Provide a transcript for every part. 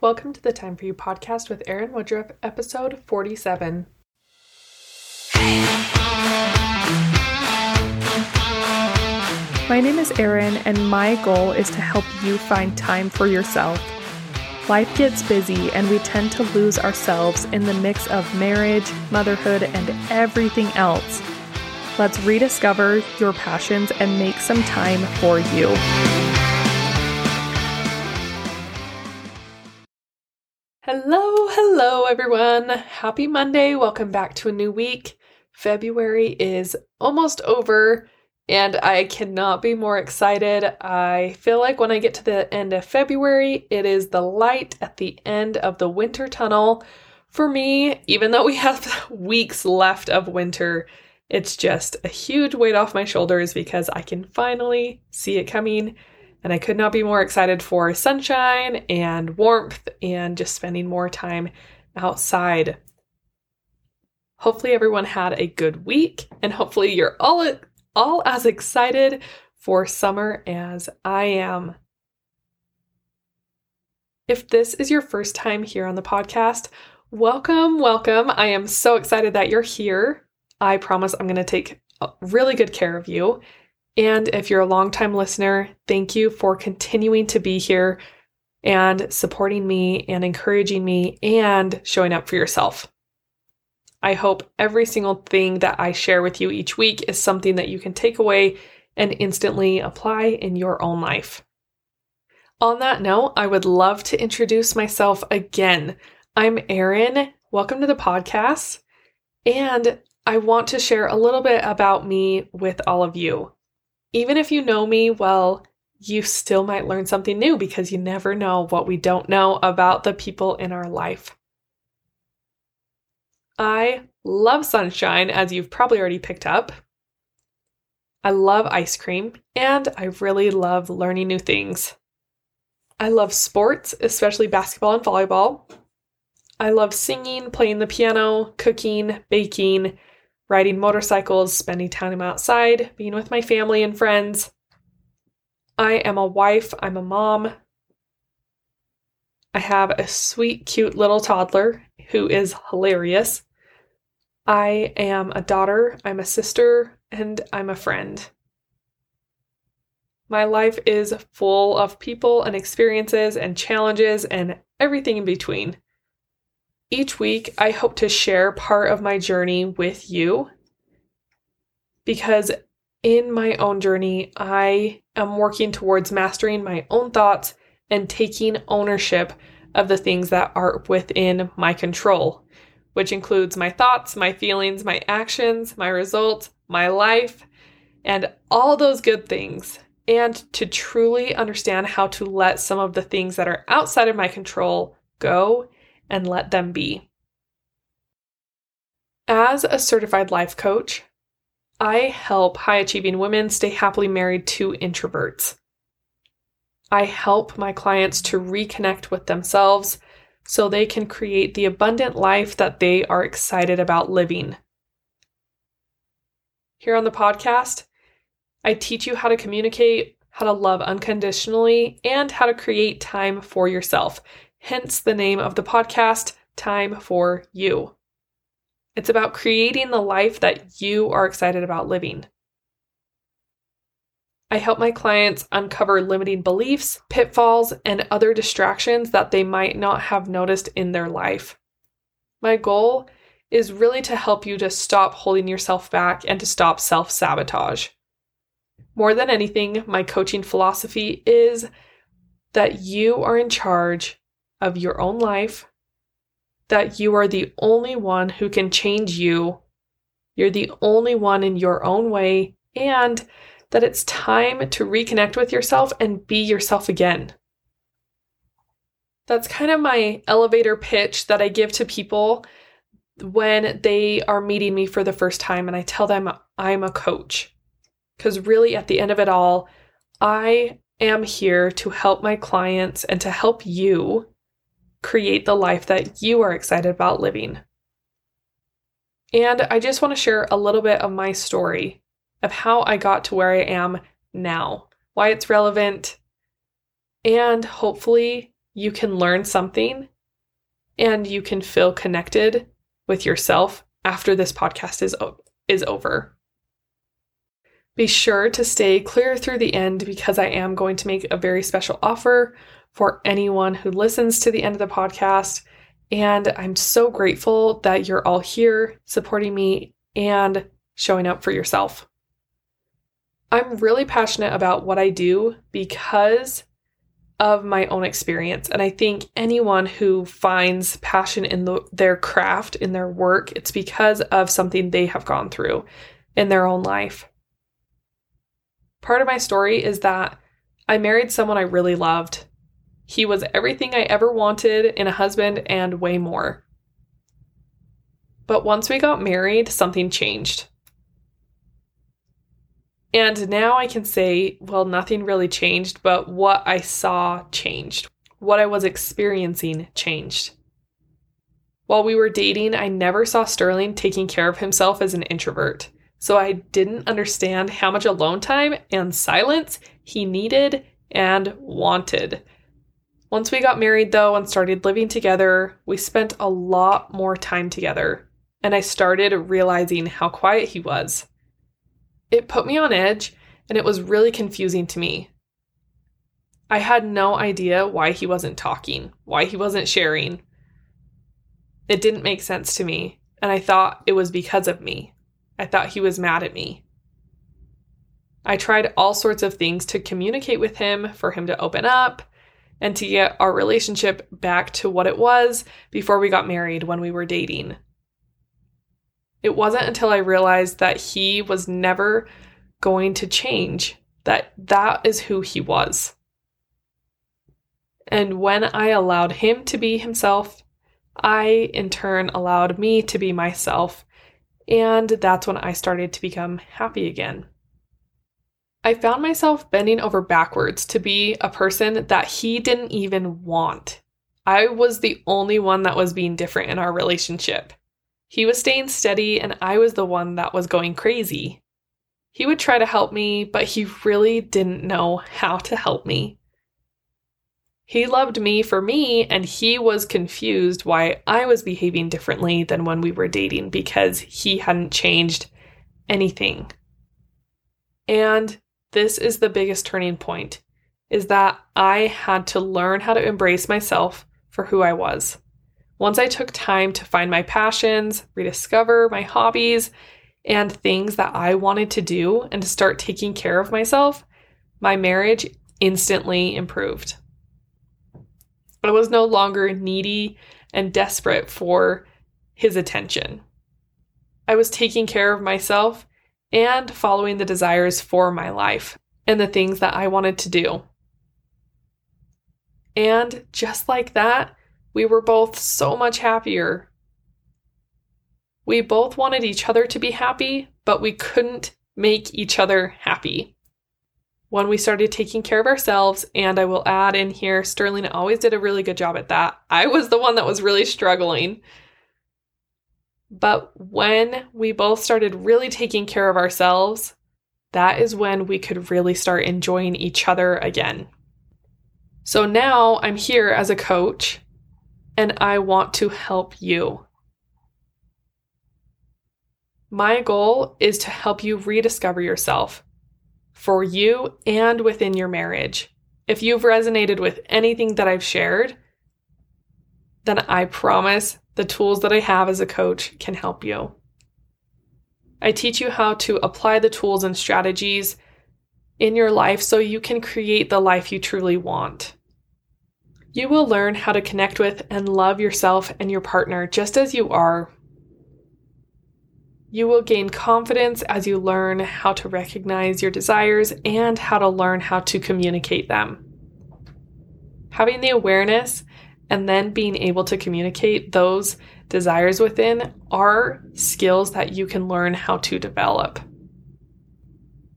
Welcome to the Time for You podcast with Erin Woodruff, episode 47. My name is Erin, and my goal is to help you find time for yourself. Life gets busy, and we tend to lose ourselves in the mix of marriage, motherhood, and everything else. Let's rediscover your passions and make some time for you. Hello, hello, everyone. Happy Monday. Welcome back to a new week. February is almost over, and I cannot be more excited. I feel like when I get to the end of February, it is the light at the end of the winter tunnel. For me, even though we have weeks left of winter, it's just a huge weight off my shoulders because I can finally see it coming and I could not be more excited for sunshine and warmth and just spending more time outside. Hopefully everyone had a good week and hopefully you're all all as excited for summer as I am. If this is your first time here on the podcast, welcome, welcome. I am so excited that you're here. I promise I'm going to take really good care of you and if you're a longtime listener, thank you for continuing to be here and supporting me and encouraging me and showing up for yourself. I hope every single thing that I share with you each week is something that you can take away and instantly apply in your own life. On that note, I would love to introduce myself again. I'm Erin. Welcome to the podcast. And I want to share a little bit about me with all of you even if you know me well, you still might learn something new because you never know what we don't know about the people in our life. I love sunshine, as you've probably already picked up. I love ice cream, and I really love learning new things. I love sports, especially basketball and volleyball. I love singing, playing the piano, cooking, baking, riding motorcycles, spending time outside, being with my family and friends. I am a wife, I'm a mom. I have a sweet, cute little toddler who is hilarious. I am a daughter, I'm a sister, and I'm a friend. My life is full of people and experiences and challenges and everything in between. Each week, I hope to share part of my journey with you because in my own journey, I am working towards mastering my own thoughts and taking ownership of the things that are within my control, which includes my thoughts, my feelings, my actions, my results, my life, and all those good things. And to truly understand how to let some of the things that are outside of my control go and let them be. As a certified life coach, I help high achieving women stay happily married to introverts. I help my clients to reconnect with themselves so they can create the abundant life that they are excited about living. Here on the podcast, I teach you how to communicate, how to love unconditionally, and how to create time for yourself hence the name of the podcast, Time for You. It's about creating the life that you are excited about living. I help my clients uncover limiting beliefs, pitfalls, and other distractions that they might not have noticed in their life. My goal is really to help you to stop holding yourself back and to stop self sabotage. More than anything, my coaching philosophy is that you are in charge of your own life, that you are the only one who can change you. You're the only one in your own way, and that it's time to reconnect with yourself and be yourself again. That's kind of my elevator pitch that I give to people when they are meeting me for the first time and I tell them I'm a coach. Because really, at the end of it all, I am here to help my clients and to help you create the life that you are excited about living. And I just want to share a little bit of my story of how I got to where I am now, why it's relevant, and hopefully you can learn something and you can feel connected with yourself after this podcast is, is over. Be sure to stay clear through the end because I am going to make a very special offer for anyone who listens to the end of the podcast. And I'm so grateful that you're all here supporting me and showing up for yourself. I'm really passionate about what I do because of my own experience. And I think anyone who finds passion in the, their craft, in their work, it's because of something they have gone through in their own life. Part of my story is that I married someone I really loved. He was everything I ever wanted in a husband and way more. But once we got married, something changed. And now I can say, well, nothing really changed, but what I saw changed. What I was experiencing changed. While we were dating, I never saw Sterling taking care of himself as an introvert. So I didn't understand how much alone time and silence he needed and wanted. Once we got married, though, and started living together, we spent a lot more time together. And I started realizing how quiet he was. It put me on edge and it was really confusing to me. I had no idea why he wasn't talking, why he wasn't sharing. It didn't make sense to me, and I thought it was because of me. I thought he was mad at me. I tried all sorts of things to communicate with him, for him to open up, and to get our relationship back to what it was before we got married when we were dating. It wasn't until I realized that he was never going to change, that that is who he was. And when I allowed him to be himself, I in turn allowed me to be myself. And that's when I started to become happy again. I found myself bending over backwards to be a person that he didn't even want. I was the only one that was being different in our relationship. He was staying steady, and I was the one that was going crazy. He would try to help me, but he really didn't know how to help me. He loved me for me, and he was confused why I was behaving differently than when we were dating because he hadn't changed anything. And this is the biggest turning point is that I had to learn how to embrace myself for who I was. Once I took time to find my passions, rediscover my hobbies, and things that I wanted to do, and to start taking care of myself, my marriage instantly improved. I was no longer needy and desperate for his attention. I was taking care of myself and following the desires for my life and the things that I wanted to do. And just like that, we were both so much happier. We both wanted each other to be happy, but we couldn't make each other happy. When we started taking care of ourselves, and I will add in here, Sterling always did a really good job at that. I was the one that was really struggling. But when we both started really taking care of ourselves, that is when we could really start enjoying each other again. So now I'm here as a coach and I want to help you. My goal is to help you rediscover yourself for you and within your marriage. If you've resonated with anything that I've shared, then I promise the tools that I have as a coach can help you. I teach you how to apply the tools and strategies in your life so you can create the life you truly want. You will learn how to connect with and love yourself and your partner just as you are. You will gain confidence as you learn how to recognize your desires and how to learn how to communicate them. Having the awareness and then being able to communicate those desires within are skills that you can learn how to develop.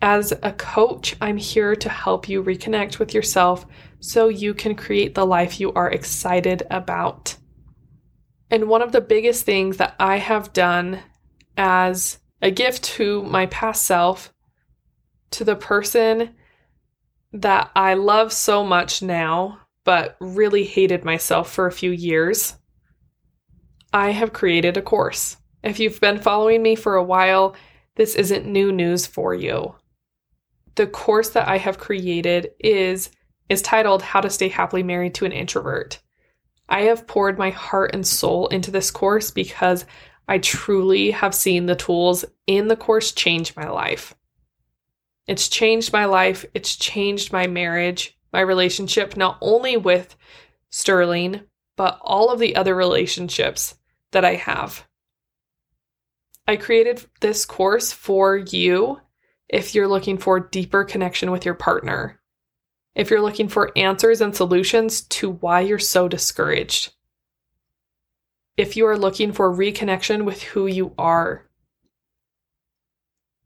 As a coach, I'm here to help you reconnect with yourself so you can create the life you are excited about. And one of the biggest things that I have done as a gift to my past self, to the person that I love so much now, but really hated myself for a few years, I have created a course. If you've been following me for a while, this isn't new news for you. The course that I have created is is titled How to Stay Happily Married to an Introvert. I have poured my heart and soul into this course because I truly have seen the tools in the course change my life. It's changed my life, it's changed my marriage, my relationship, not only with Sterling, but all of the other relationships that I have. I created this course for you if you're looking for deeper connection with your partner, if you're looking for answers and solutions to why you're so discouraged, if you are looking for reconnection with who you are,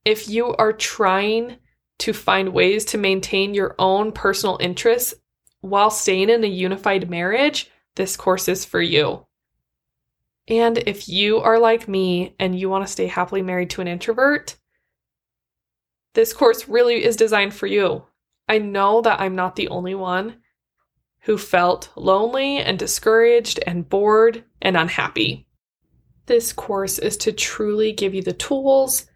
if you are trying to find ways to maintain your own personal interests while staying in a unified marriage, this course is for you. And if you are like me and you want to stay happily married to an introvert, this course really is designed for you. I know that I'm not the only one who felt lonely and discouraged and bored and unhappy. This course is to truly give you the tools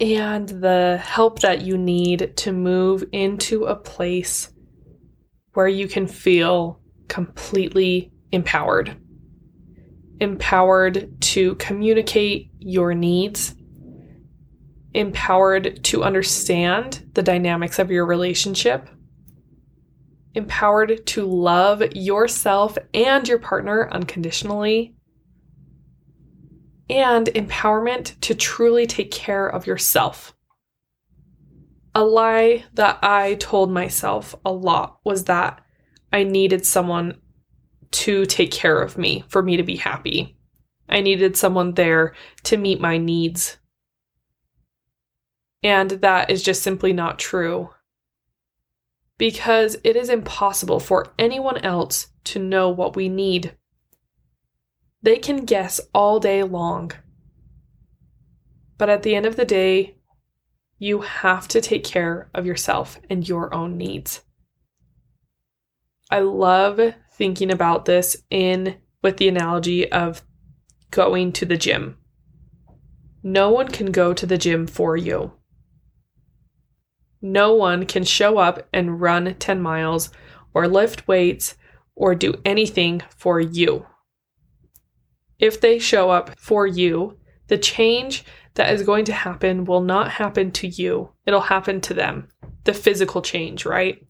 and the help that you need to move into a place where you can feel completely empowered. Empowered to communicate your needs, empowered to understand the dynamics of your relationship, empowered to love yourself and your partner unconditionally, and empowerment to truly take care of yourself. A lie that I told myself a lot was that I needed someone to take care of me for me to be happy. I needed someone there to meet my needs. And that is just simply not true because it is impossible for anyone else to know what we need. They can guess all day long. But at the end of the day, you have to take care of yourself and your own needs. I love thinking about this in with the analogy of going to the gym. No one can go to the gym for you. No one can show up and run 10 miles or lift weights or do anything for you. If they show up for you, the change that is going to happen will not happen to you, it'll happen to them. The physical change, right?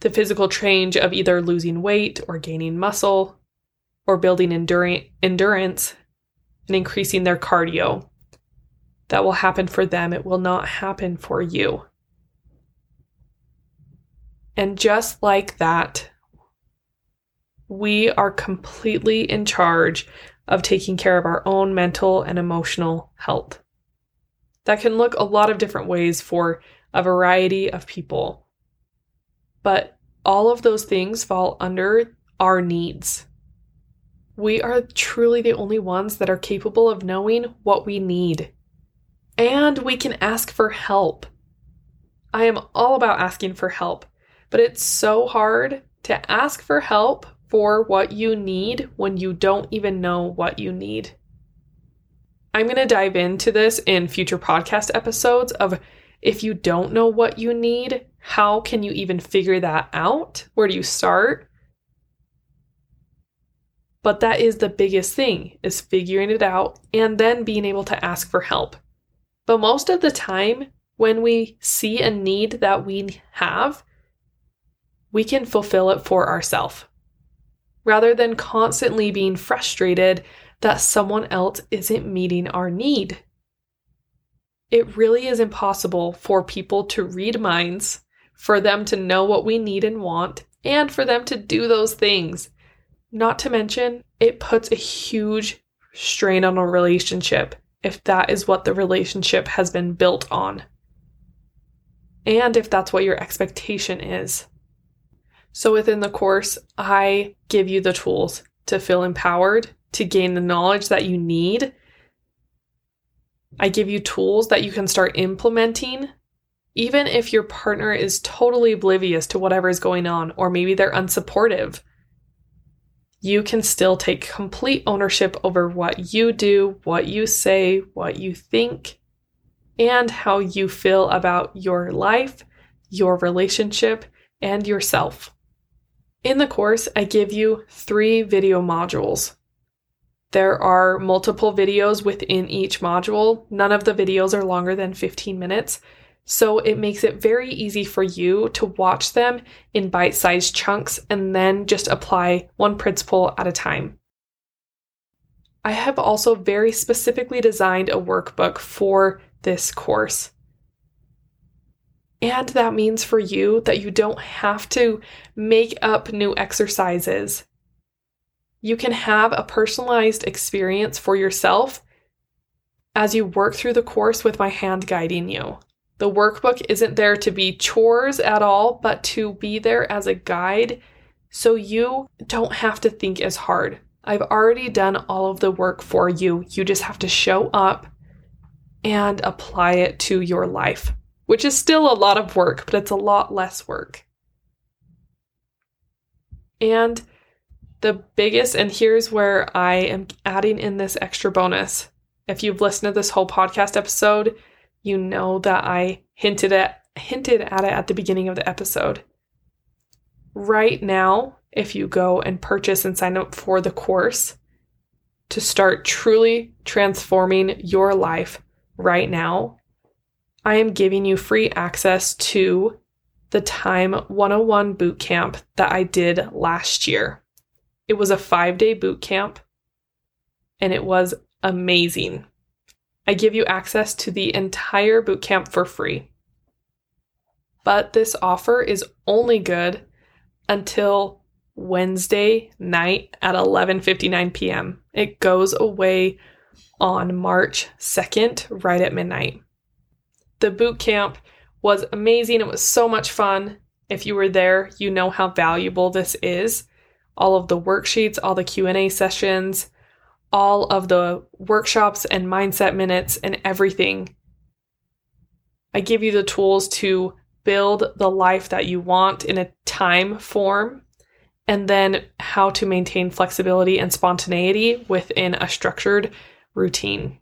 The physical change of either losing weight or gaining muscle or building endurance and increasing their cardio that will happen for them. It will not happen for you. And just like that, we are completely in charge of taking care of our own mental and emotional health. That can look a lot of different ways for a variety of people. But all of those things fall under our needs. We are truly the only ones that are capable of knowing what we need and we can ask for help. I am all about asking for help, but it's so hard to ask for help for what you need when you don't even know what you need. I'm going to dive into this in future podcast episodes of if you don't know what you need, how can you even figure that out? Where do you start? But that is the biggest thing is figuring it out and then being able to ask for help. But most of the time, when we see a need that we have, we can fulfill it for ourselves rather than constantly being frustrated that someone else isn't meeting our need. It really is impossible for people to read minds, for them to know what we need and want, and for them to do those things. Not to mention, it puts a huge strain on a relationship if that is what the relationship has been built on. And if that's what your expectation is. So within the course, I give you the tools to feel empowered, to gain the knowledge that you need. I give you tools that you can start implementing Even if your partner is totally oblivious to whatever is going on, or maybe they're unsupportive, you can still take complete ownership over what you do, what you say, what you think, and how you feel about your life, your relationship, and yourself. In the course, I give you three video modules. There are multiple videos within each module. None of the videos are longer than 15 minutes, so it makes it very easy for you to watch them in bite sized chunks and then just apply one principle at a time. I have also very specifically designed a workbook for this course. And that means for you that you don't have to make up new exercises. You can have a personalized experience for yourself as you work through the course with my hand guiding you. The workbook isn't there to be chores at all, but to be there as a guide so you don't have to think as hard. I've already done all of the work for you. You just have to show up and apply it to your life, which is still a lot of work, but it's a lot less work. And the biggest, and here's where I am adding in this extra bonus. If you've listened to this whole podcast episode, you know that I hinted at hinted at it at the beginning of the episode. Right now, if you go and purchase and sign up for the course to start truly transforming your life right now, I am giving you free access to the Time 101 boot camp that I did last year. It was a five day boot camp and it was amazing. I give you access to the entire boot camp for free. But this offer is only good until Wednesday night at 11:59 p.m. It goes away on March 2nd, right at midnight. The boot camp was amazing. It was so much fun. If you were there, you know how valuable this is. All of the worksheets, all the Q&A sessions, all of the workshops and mindset minutes and everything. I give you the tools to build the life that you want in a time form and then how to maintain flexibility and spontaneity within a structured routine.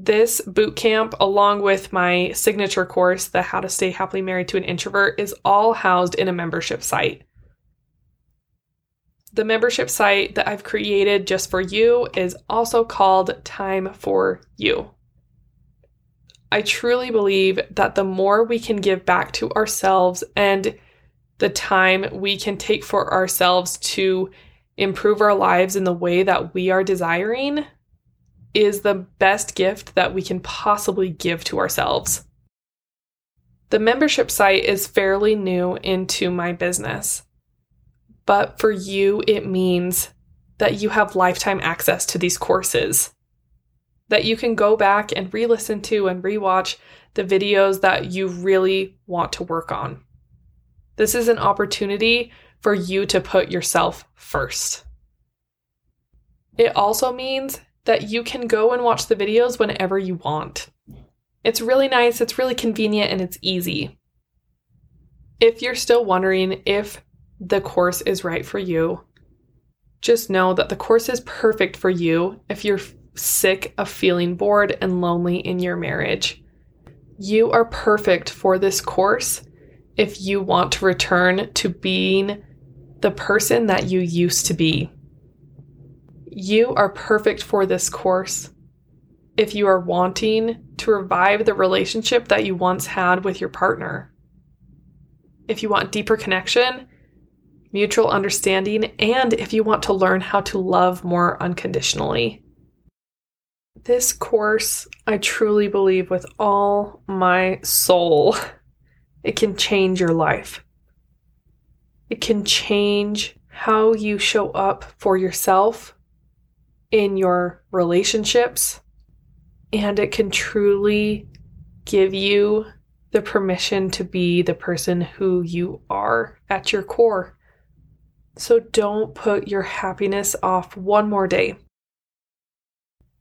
This boot camp, along with my signature course, the How to Stay Happily Married to an Introvert, is all housed in a membership site. The membership site that I've created just for you is also called Time for You. I truly believe that the more we can give back to ourselves and the time we can take for ourselves to improve our lives in the way that we are desiring, is the best gift that we can possibly give to ourselves. The membership site is fairly new into my business, but for you, it means that you have lifetime access to these courses, that you can go back and re listen to and rewatch the videos that you really want to work on. This is an opportunity for you to put yourself first. It also means that you can go and watch the videos whenever you want. It's really nice, it's really convenient, and it's easy. If you're still wondering if the course is right for you, just know that the course is perfect for you if you're sick of feeling bored and lonely in your marriage. You are perfect for this course if you want to return to being the person that you used to be. You are perfect for this course if you are wanting to revive the relationship that you once had with your partner. If you want deeper connection, mutual understanding, and if you want to learn how to love more unconditionally. This course, I truly believe with all my soul, it can change your life. It can change how you show up for yourself in your relationships, and it can truly give you the permission to be the person who you are at your core. So don't put your happiness off one more day.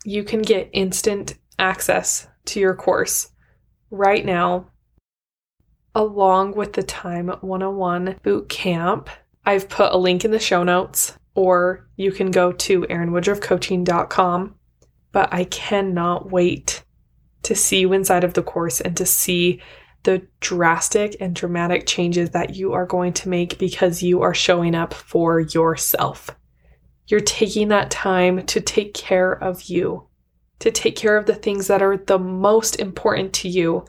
You can get instant access to your course right now along with the Time 101 boot camp. I've put a link in the show notes, or you can go to erinwoodruffcoaching.com. But I cannot wait to see you inside of the course and to see the drastic and dramatic changes that you are going to make because you are showing up for yourself. You're taking that time to take care of you, to take care of the things that are the most important to you,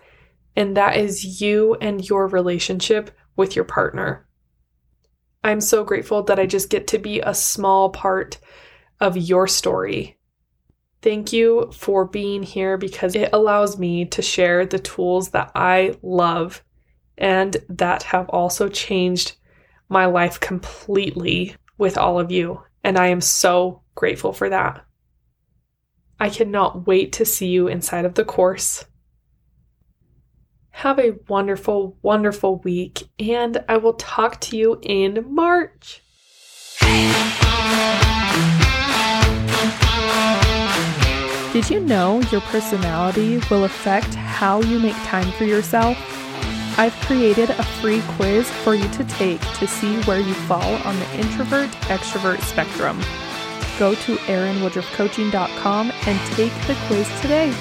and that is you and your relationship with your partner. I'm so grateful that I just get to be a small part of your story Thank you for being here because it allows me to share the tools that I love and that have also changed my life completely with all of you. And I am so grateful for that. I cannot wait to see you inside of the course. Have a wonderful, wonderful week, and I will talk to you in March. Did you know your personality will affect how you make time for yourself? I've created a free quiz for you to take to see where you fall on the introvert extrovert spectrum. Go to erinwoodruffcoaching.com and take the quiz today.